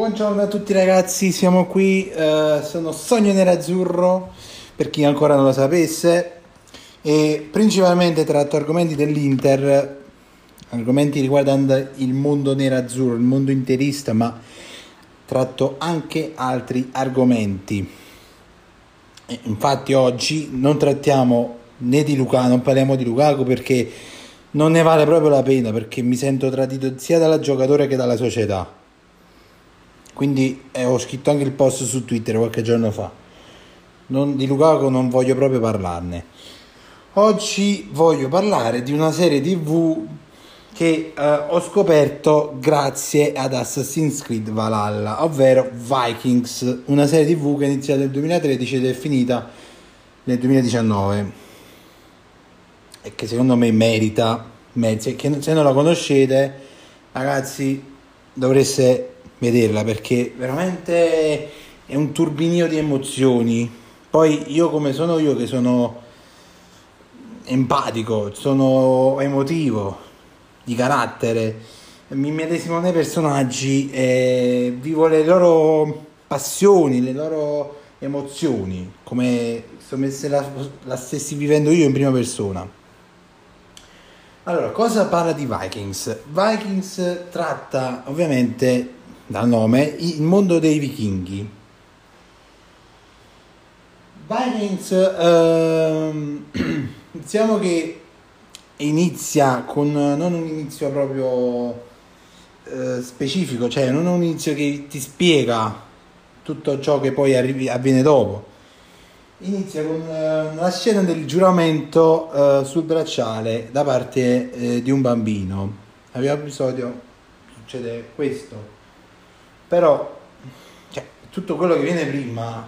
Buongiorno a tutti ragazzi, siamo qui, eh, sono Sogno Nerazzurro, per chi ancora non lo sapesse, e principalmente tratto argomenti dell'Inter, argomenti riguardanti il mondo nerazzurro, il mondo interista, ma tratto anche altri argomenti. E Infatti oggi non trattiamo né di Lukaku, non parliamo di Lukaku perché non ne vale proprio la pena, perché mi sento tradito sia dalla giocatore che dalla società. Quindi eh, ho scritto anche il post su Twitter qualche giorno fa. Non- di Lukaku non voglio proprio parlarne. Oggi voglio parlare di una serie TV che eh, ho scoperto grazie ad Assassin's Creed Valhalla, ovvero Vikings, una serie TV che è iniziata nel 2013 ed è finita nel 2019 e che secondo me merita, merita se non la conoscete ragazzi dovreste vederla perché veramente è un turbinio di emozioni poi io come sono io che sono empatico, sono emotivo, di carattere, mi medesimo nei personaggi e vivo le loro passioni, le loro emozioni, come, se la, la stessi vivendo io in prima persona. Allora, cosa parla di Vikings? Vikings tratta ovviamente dal nome il mondo dei vichinghi. Vikings, ehm, diciamo che inizia con non un inizio proprio eh, specifico, cioè non un inizio che ti spiega tutto ciò che poi arrivi- avviene dopo. Inizia con eh, la scena del giuramento eh, sul bracciale da parte eh, di un bambino. Al primo episodio succede questo. Però cioè, tutto quello che viene prima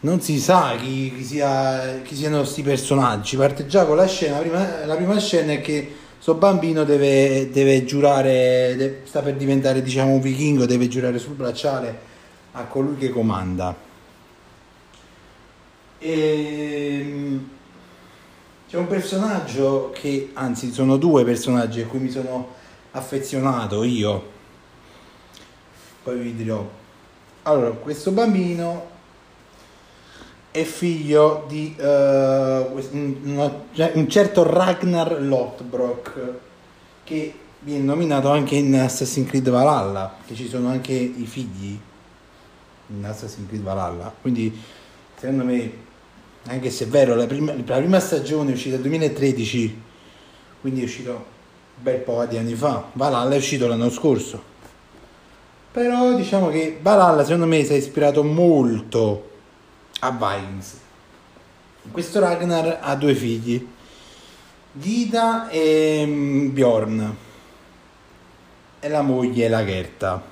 non si sa chi, chi sia, chi siano questi personaggi. Parte già con la scena. La prima, la prima scena è che sto bambino deve, deve giurare, deve- sta per diventare diciamo un vichingo, deve giurare sul bracciale a colui che comanda. E c'è un personaggio che, anzi, sono due personaggi a cui mi sono affezionato io. Poi vi dirò. Allora, questo bambino è figlio di un, una- un certo Ragnar Lothbrok che viene nominato anche in Assassin's Creed Valhalla, che ci sono anche i figli in Assassin's Creed Valhalla. Quindi, secondo me, anche se è vero, la prima, la prima stagione è uscita nel 2013, quindi è uscito un bel po' di anni fa. Valhalla è uscito l'anno scorso. Però diciamo che Valhalla secondo me si è ispirato molto a Vikings. Questo Ragnar ha due figli, Gita e mm, Bjorn, e la moglie la Gerta.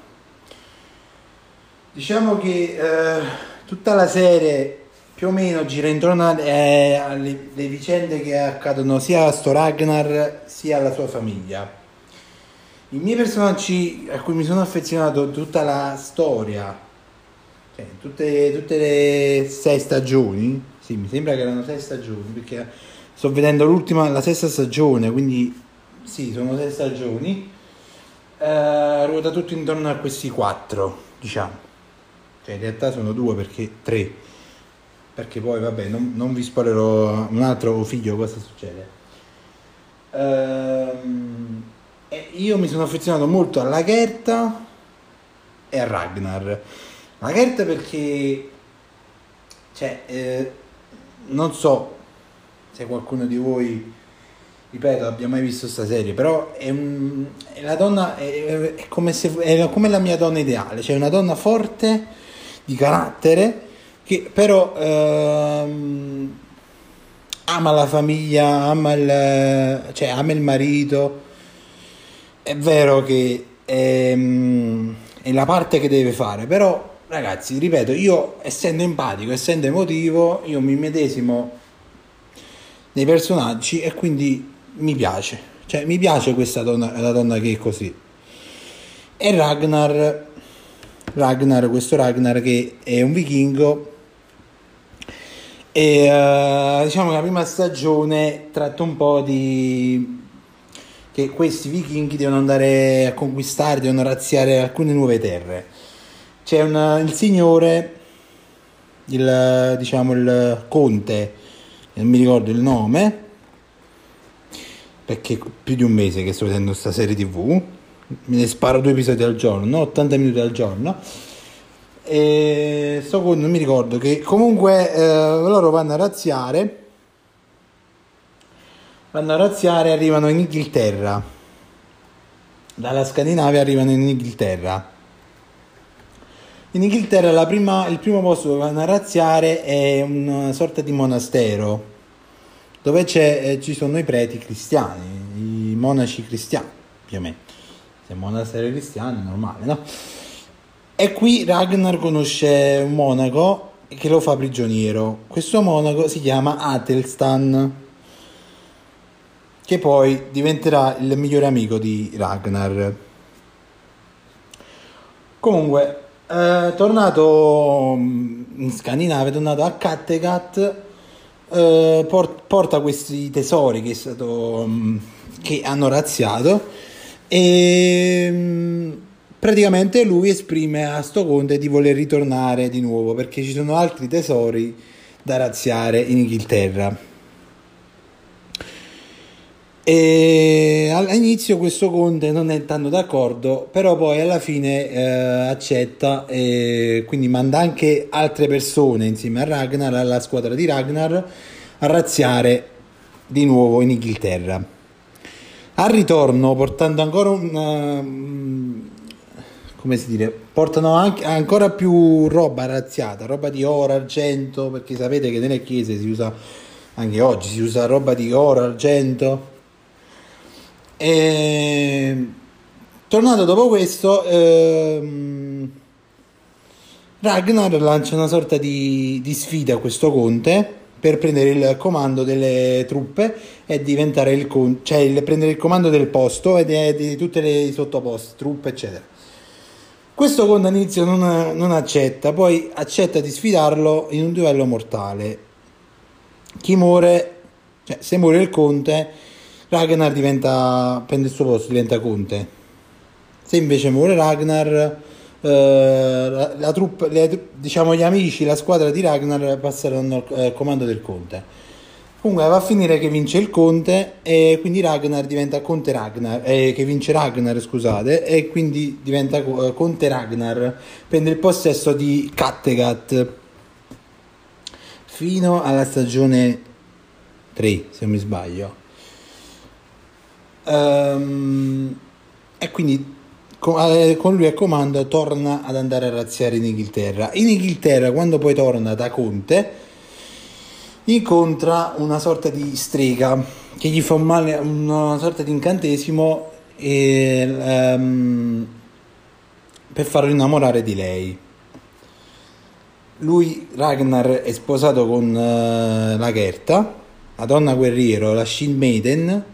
Diciamo che eh, tutta la serie più o meno gira intorno alle, alle vicende che accadono sia a sto Ragnar sia alla sua famiglia. I miei personaggi a cui mi sono affezionato tutta la storia, cioè tutte, tutte le sei stagioni, sì, mi sembra che erano sei stagioni, perché sto vedendo l'ultima, la sesta stagione, quindi sì, sono sei stagioni, eh, ruota tutto intorno a questi quattro, diciamo. Cioè in realtà sono due perché tre, perché poi vabbè, non, non vi spoilerò un altro figlio cosa succede. Ehm, io mi sono affezionato molto alla Gerta e a Ragnar. La Gerta perché, cioè, eh, non so se qualcuno di voi, ripeto, abbia mai visto questa serie, però è, un- è la donna, è, è come se, è come la mia donna ideale, cioè una donna forte, di carattere, che però ehm, ama la famiglia, ama il, cioè, ama il marito. È vero che è, è la parte che deve fare, però ragazzi, ripeto, io essendo empatico, essendo emotivo, io mi medesimo nei personaggi e quindi mi piace. Cioè, mi piace questa donna, la donna che è così. E Ragnar, Ragnar, questo Ragnar che è un vichingo e eh, diciamo che la prima stagione tratta un po' di che questi vichinghi devono andare a conquistare, devono razziare alcune nuove terre. C'è un, il signore, il, diciamo il conte, non mi ricordo il nome, perché più di un mese che sto vedendo questa serie tv, me ne sparo due episodi al giorno, 80 minuti al giorno. E sto con, non mi ricordo che comunque eh, loro vanno a razziare vanno a razziare e arrivano in Inghilterra dalla Scandinavia arrivano in Inghilterra in Inghilterra prima- il primo posto dove vanno a razziare è una sorta di monastero dove eh, ci sono i preti cristiani i monaci cristiani ovviamente se è un monastero cristiano è normale no? E qui Ragnar conosce un monaco che lo fa prigioniero. Questo monaco si chiama Atelstan, che poi diventerà il migliore amico di Ragnar. Comunque, eh, tornato mm, in Scandinavia, tornato a Kattegat, eh, por- porta questi tesori che, stato, mm, che hanno razziato e mm, praticamente lui esprime a sto conte di voler ritornare di nuovo perché ci sono altri tesori da razziare in Inghilterra. E all'inizio questo conte non è tanto d'accordo, però poi alla fine eh, accetta e quindi manda anche altre persone insieme a Ragnar, alla squadra di Ragnar, a razziare di nuovo in Inghilterra. Al ritorno, portando ancora una, mm, come si dire, portano anche ancora più roba razziata, roba di oro, argento, perché sapete che nelle chiese si usa anche oggi, si usa roba di oro, argento. E... Tornato dopo questo, ehm, Ragnar lancia una sorta di, di sfida a questo conte per prendere il comando delle truppe e diventare il, con- cioè il- prendere il comando del posto e di, di tutte le sottoposte, truppe, eccetera. Questo conte all'inizio non, non accetta, poi accetta di sfidarlo in un duello mortale. Chi muore, cioè se muore il conte, Ragnar diventa, prende il suo posto, diventa conte. Se invece muore Ragnar, eh, la, la troupe- le- diciamo gli amici, la squadra di Ragnar passeranno al eh, comando del conte. Comunque va a finire che vince il conte e quindi Ragnar diventa conte Ragnar, eh, che vince Ragnar scusate, e quindi diventa eh, conte Ragnar, prende il possesso di Kattegat fino alla stagione 3 se non mi sbaglio. Ehm, e quindi con, eh, con lui a comando torna ad andare a razziare in Inghilterra. In Inghilterra, quando poi torna da Conte, incontra una sorta di strega che gli fa un male, una sorta di incantesimo e, ehm, per farlo innamorare di lei. Lui, Ragnar, è sposato con eh, la Gerta, la donna guerriero, la Shield Maiden,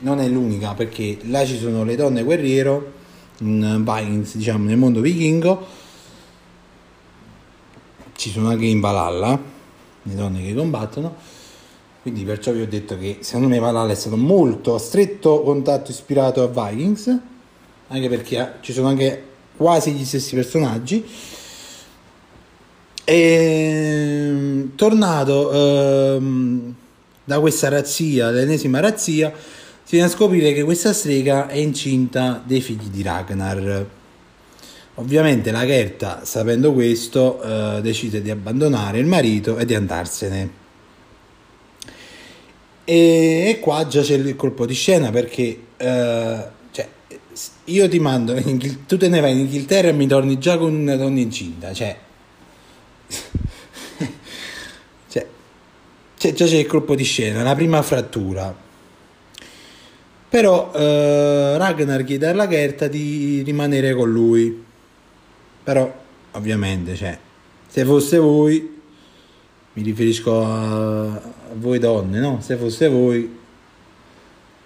non è l'unica perché là ci sono le donne guerriero in Vikings, diciamo nel mondo vichingo. Ci sono anche in Valhalla le donne che combattono. Quindi perciò vi ho detto che secondo me Valhalla è stato molto a stretto contatto ispirato a Vikings anche perché ha- ci sono anche quasi gli stessi personaggi. E tornato ehm, da questa razzia, l'ennesima razzia, si viene a scoprire che questa strega è incinta dei figli di Ragnar. Ovviamente la Gerta, sapendo questo, eh, decide di abbandonare il marito e di andarsene. E, e qua già c'è il colpo di scena perché eh, cioè, io ti mando, in tu te ne vai in Inghilterra e mi torni già con una donna incinta. Cioè, cioè, cioè, già c'è il colpo di scena, la prima frattura. Però eh, Ragnar chiede alla Gerta di rimanere con lui. Però, ovviamente, cioè, se fosse voi, mi riferisco a, voi donne, no? Se fosse voi,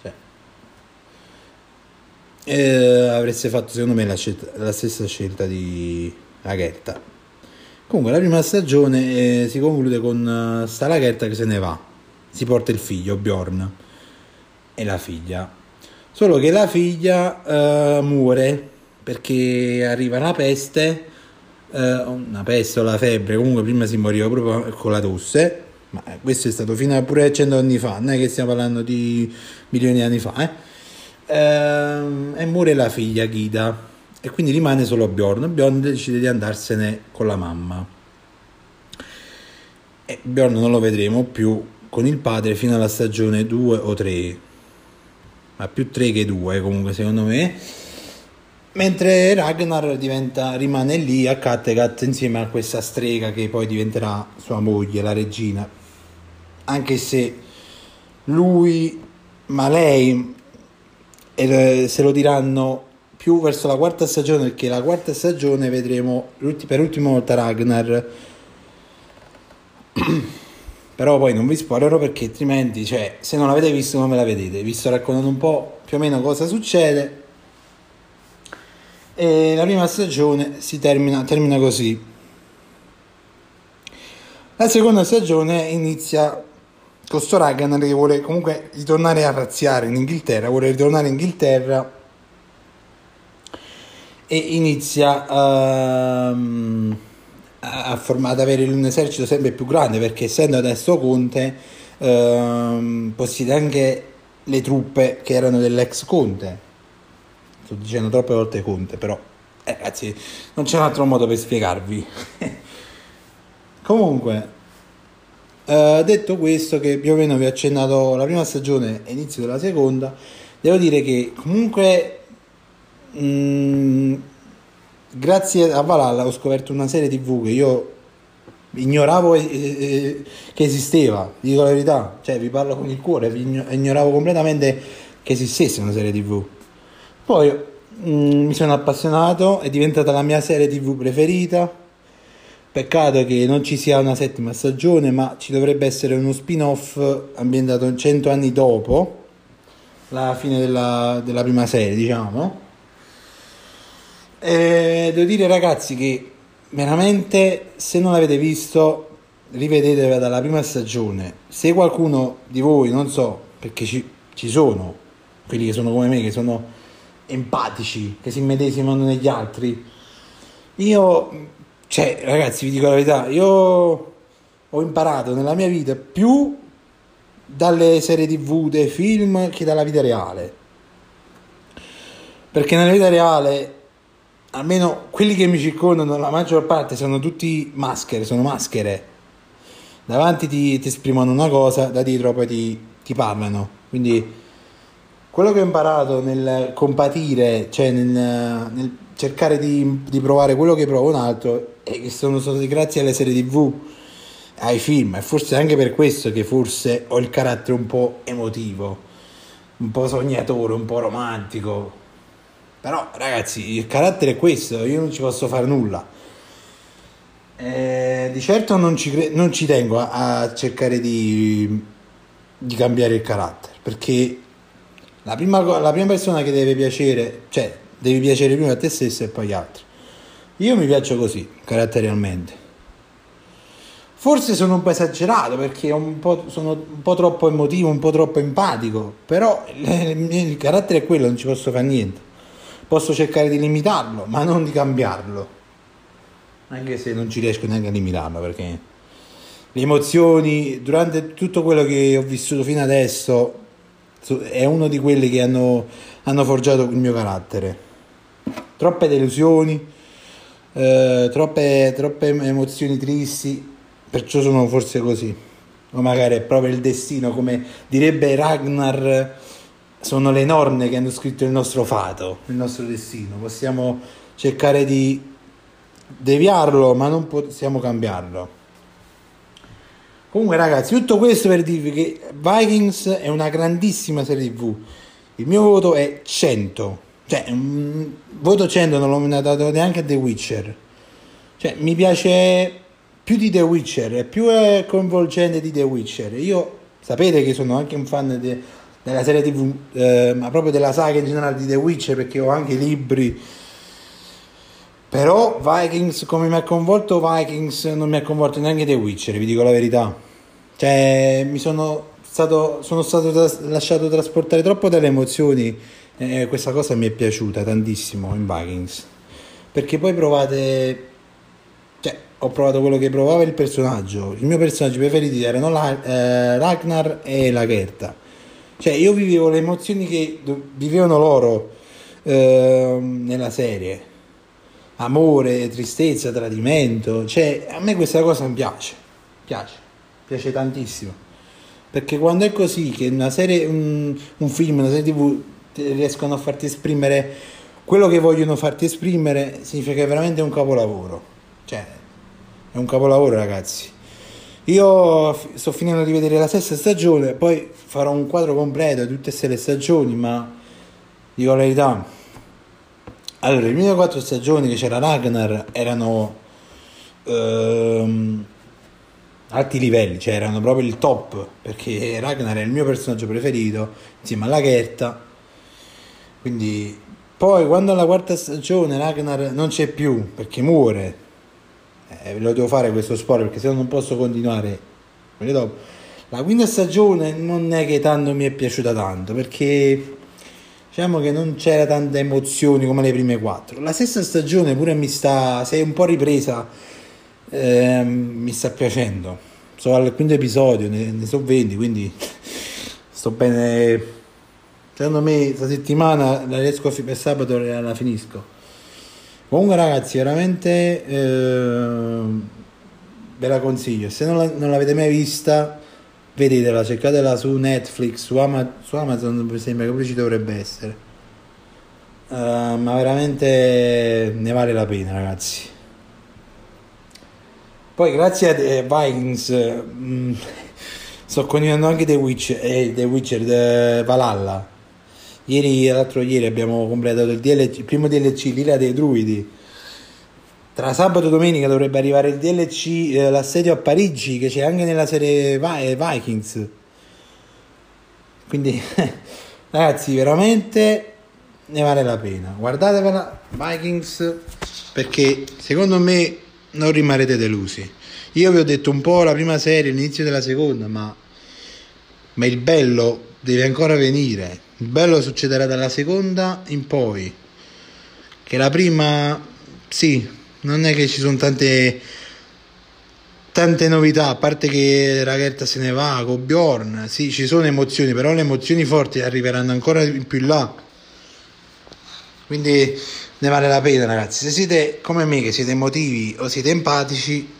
cioè, eh, avreste fatto secondo me la, scelta- la stessa scelta di Lagerta. Comunque la prima stagione eh, si conclude con eh, sta Lagerta che se ne va, si porta il figlio Bjorn e la figlia. Solo che la figlia eh, muore perché arriva una peste, eh, una peste o la febbre, comunque prima si moriva proprio con la tosse, ma questo è stato fino a pure 100 anni fa, non è che stiamo parlando di milioni di anni fa, eh? Ehm, e muore la figlia Ghida e quindi rimane solo Bjorn. Bjorn decide di andarsene con la mamma. E Bjorn non lo vedremo più con il padre fino alla stagione 2 o 3, ma più 3 che 2 comunque secondo me. Mentre Ragnar diventa, rimane lì a Kattegat insieme a questa strega che poi diventerà sua moglie, la regina. Anche se lui, ma lei, e se lo diranno più verso la quarta stagione, perché la quarta stagione vedremo per l'ultima volta Ragnar. Però poi non vi spoilerò perché altrimenti, cioè, se non l'avete visto come la vedete? Vi sto raccontando un po' più o meno cosa succede. E la prima stagione si termina, termina così. La seconda stagione inizia con sto Ragnar che vuole comunque ritornare a razziare in Inghilterra, vuole ritornare in Inghilterra e inizia ehm, a form- ad avere un esercito sempre più grande perché essendo adesso conte ehm, possiede anche le truppe che erano dell'ex conte. Sto dicendo troppe volte conte però eh, ragazzi non c'è un altro modo per spiegarvi. Comunque eh, detto questo che più o meno vi ho accennato la prima stagione e inizio della seconda devo dire che comunque Mm, grazie a Valhalla ho scoperto una serie tv che io ignoravo che esisteva, dico la verità, cioè vi parlo con il cuore, ignoravo completamente che esistesse una serie tv. Poi mm, mi sono appassionato, è diventata la mia serie tv preferita. Peccato che non ci sia una settima stagione, ma ci dovrebbe essere uno spin-off ambientato 100 anni dopo la fine della, della prima serie, diciamo. E devo dire ragazzi che veramente se non l'avete visto rivedetela dalla prima stagione. Se qualcuno di voi, non so, perché ci, ci sono quelli che sono come me, che sono empatici, che si immedesimano negli altri, io, cioè ragazzi vi dico la verità, io ho imparato nella mia vita più dalle serie tv, dai film che dalla vita reale. Perché nella vita reale almeno quelli che mi circondano, la maggior parte sono tutti maschere, sono maschere. Davanti ti, ti esprimono una cosa, da dietro poi ti, ti, parlano. Quindi quello che ho imparato nel compatire, cioè nel, nel cercare di, di, provare quello che prova un altro, è che sono stati grazie alle serie tv, ai film, e forse anche per questo che forse ho il carattere un po' emotivo, un po' sognatore, un po' romantico, però ragazzi, il carattere è questo, io non ci posso fare nulla. Eh, di certo non ci, cre- non ci tengo a, a cercare di, di, cambiare il carattere, perché la prima, la prima persona che deve piacere, cioè devi piacere prima a te stesso e poi agli altri. Io mi piaccio così, caratterialmente. Forse sono un po' esagerato perché un po', sono un po' troppo emotivo, un po' troppo empatico, però il, il carattere è quello, non ci posso fare niente posso cercare di limitarlo, ma non di cambiarlo. Anche se non ci riesco neanche a limitarlo, perché le emozioni, durante tutto quello che ho vissuto fino adesso, è uno di quelli che hanno, hanno forgiato il mio carattere. Troppe delusioni, eh, troppe, troppe emozioni tristi, perciò sono forse così. O magari è proprio il destino, come direbbe Ragnar sono le norme che hanno scritto il nostro fato, il nostro destino. Possiamo cercare di deviarlo, ma non possiamo cambiarlo. Comunque, ragazzi, tutto questo per dirvi che Vikings è una grandissima serie TV. Il mio voto è 100. Cioè, un voto 100 non l'ho dato neanche a The Witcher. Cioè, mi piace più di The Witcher, è più coinvolgente di The Witcher. Io sapete che sono anche un fan di della serie tv, eh, ma proprio della saga in generale di The Witcher perché ho anche i libri. Però Vikings, come mi ha coinvolto Vikings, non mi ha coinvolto neanche The Witcher, vi dico la verità. Cioè, mi sono stato, sono stato tras- lasciato trasportare troppo dalle emozioni. Eh, questa cosa mi è piaciuta tantissimo in Vikings. Perché poi provate. Cioè, ho provato quello che provava il personaggio. Il mio personaggio preferito erano la, eh, Ragnar e la Gerta cioè, io vivevo le emozioni che vivevano loro eh, nella serie. Amore, tristezza, tradimento. Cioè, a me questa cosa mi piace. Piace. Piace tantissimo. Perché quando è così, che una serie, un, un film, una serie tv riescono a farti esprimere quello che vogliono farti esprimere, significa che è veramente un capolavoro. Cioè, è un capolavoro, ragazzi. Io sto finendo di vedere la sesta stagione, poi farò un quadro completo di tutte le stagioni, ma dico la verità. Allora, le prime quattro stagioni che c'era Ragnar erano ehm, alti livelli, cioè erano proprio il top, perché Ragnar è il mio personaggio preferito, insieme alla Gerta. Quindi, poi quando alla quarta stagione Ragnar non c'è più, perché muore, eh, lo devo fare questo spoiler perché se no non posso continuare. La quinta stagione non è che tanto mi è piaciuta tanto perché diciamo che non c'era tanta emozioni come le prime quattro. La sesta stagione pure mi sta, si è un po' ripresa, ehm, mi sta piacendo. Sono al quinto episodio, ne, ne so 20, quindi sto bene. Secondo me questa settimana la riesco a fi- per sabato la finisco. Comunque ragazzi, veramente ehm, ve la consiglio. Se non, la- non l'avete mai vista, vedetela, cercatela su Netflix, su, Ama- su Amazon mi sembra che pure ci dovrebbe essere. Eh, ma veramente ne vale la pena ragazzi. Poi grazie a The Vikings eh, mh, sto continuando anche The Witcher, eh, The Witcher The Valhalla. Ieri, l'altro ieri abbiamo completato il, DLC, il primo DLC, l'Ira dei Druidi. Tra sabato e domenica dovrebbe arrivare il DLC, eh, l'assedio a Parigi, che c'è anche nella serie Vi- eh, Vikings. Quindi, ragazzi, veramente ne vale la pena. Guardatevela, Vikings, perché secondo me non rimarrete delusi. Io vi ho detto un po' la prima serie, l'inizio della seconda, ma, ma il bello deve ancora venire. Il bello succederà dalla seconda in poi. Che la prima, sì, non è che ci sono tante tante novità, a parte che Ragherta se ne va con Bjorn, sì, ci sono emozioni, però le emozioni forti arriveranno ancora più là. Quindi ne vale la pena, ragazzi. Se siete come me, che siete emotivi o siete empatici,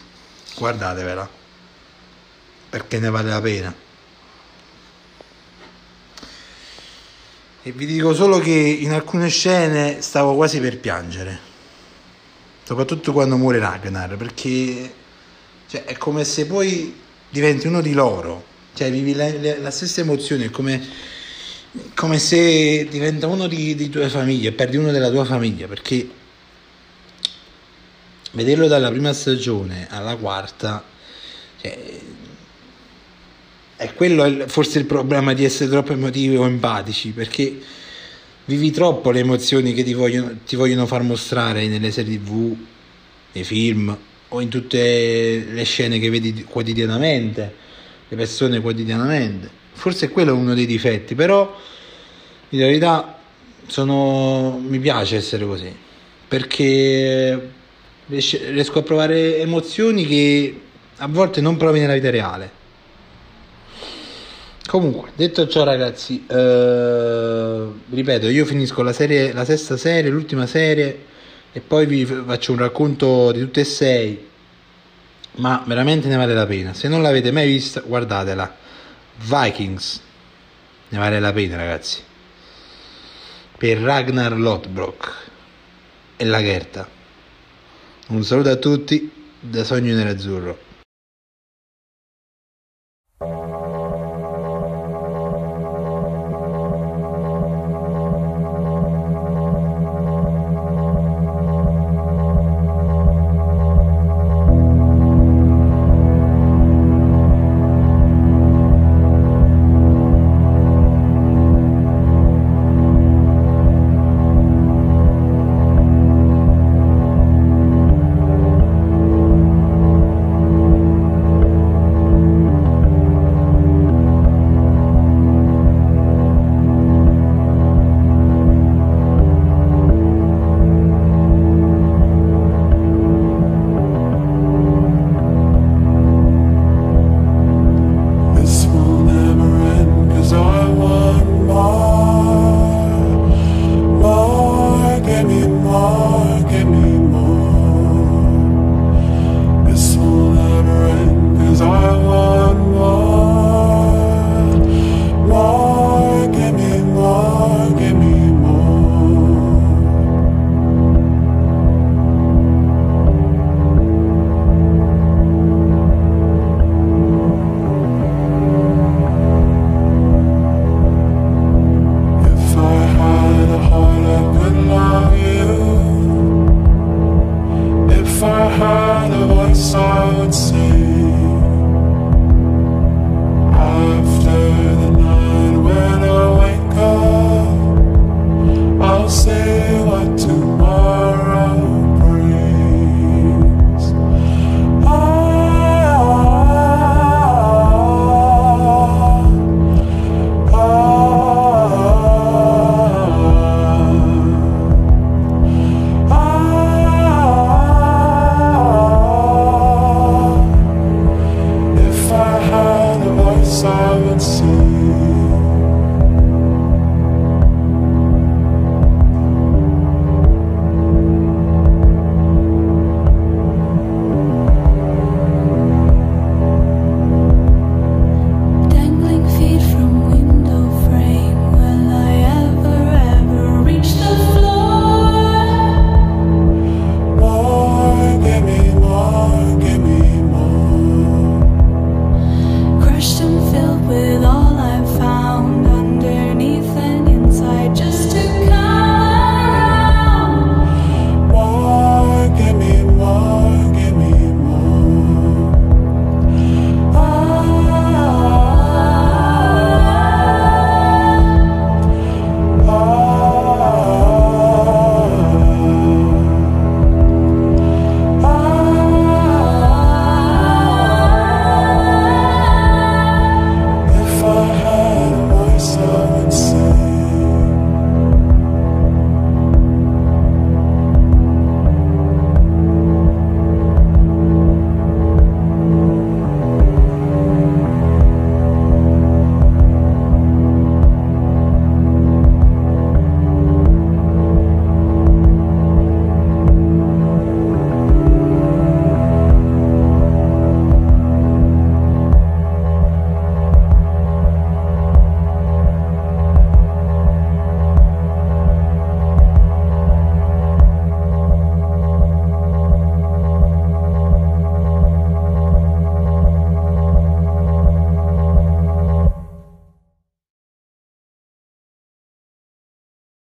guardatevela. Perché ne vale la pena. E vi dico solo che in alcune scene stavo quasi per piangere. Soprattutto quando muore Ragnar, perché cioè, è come se poi diventi uno di loro. Cioè, vivi la, la- stessa emozione, è come, come se diventa uno di, di tua famiglia, perdi uno della tua famiglia, perché vederlo dalla prima stagione alla quarta, cioè, è quello il- forse il problema di essere troppo emotivi o empatici, perché vivi troppo le emozioni che ti vogliono, ti vogliono far mostrare nelle serie tv, nei film o in tutte le scene che vedi quotidianamente, le persone quotidianamente. Forse è quello uno dei difetti, però in realtà sono, mi piace essere così, perché riesco a provare emozioni che a volte non provi nella vita reale. Comunque, detto ciò, ragazzi, eh, ripeto, io finisco la serie, la sesta serie, l'ultima serie, e poi vi faccio un racconto di tutte e sei. Ma veramente ne vale la pena. Se non l'avete mai vista, guardatela. Vikings. Ne vale la pena, ragazzi. Per Ragnar Lothbrok e la Gerta. Un saluto a tutti da Sogno Nerazzurro.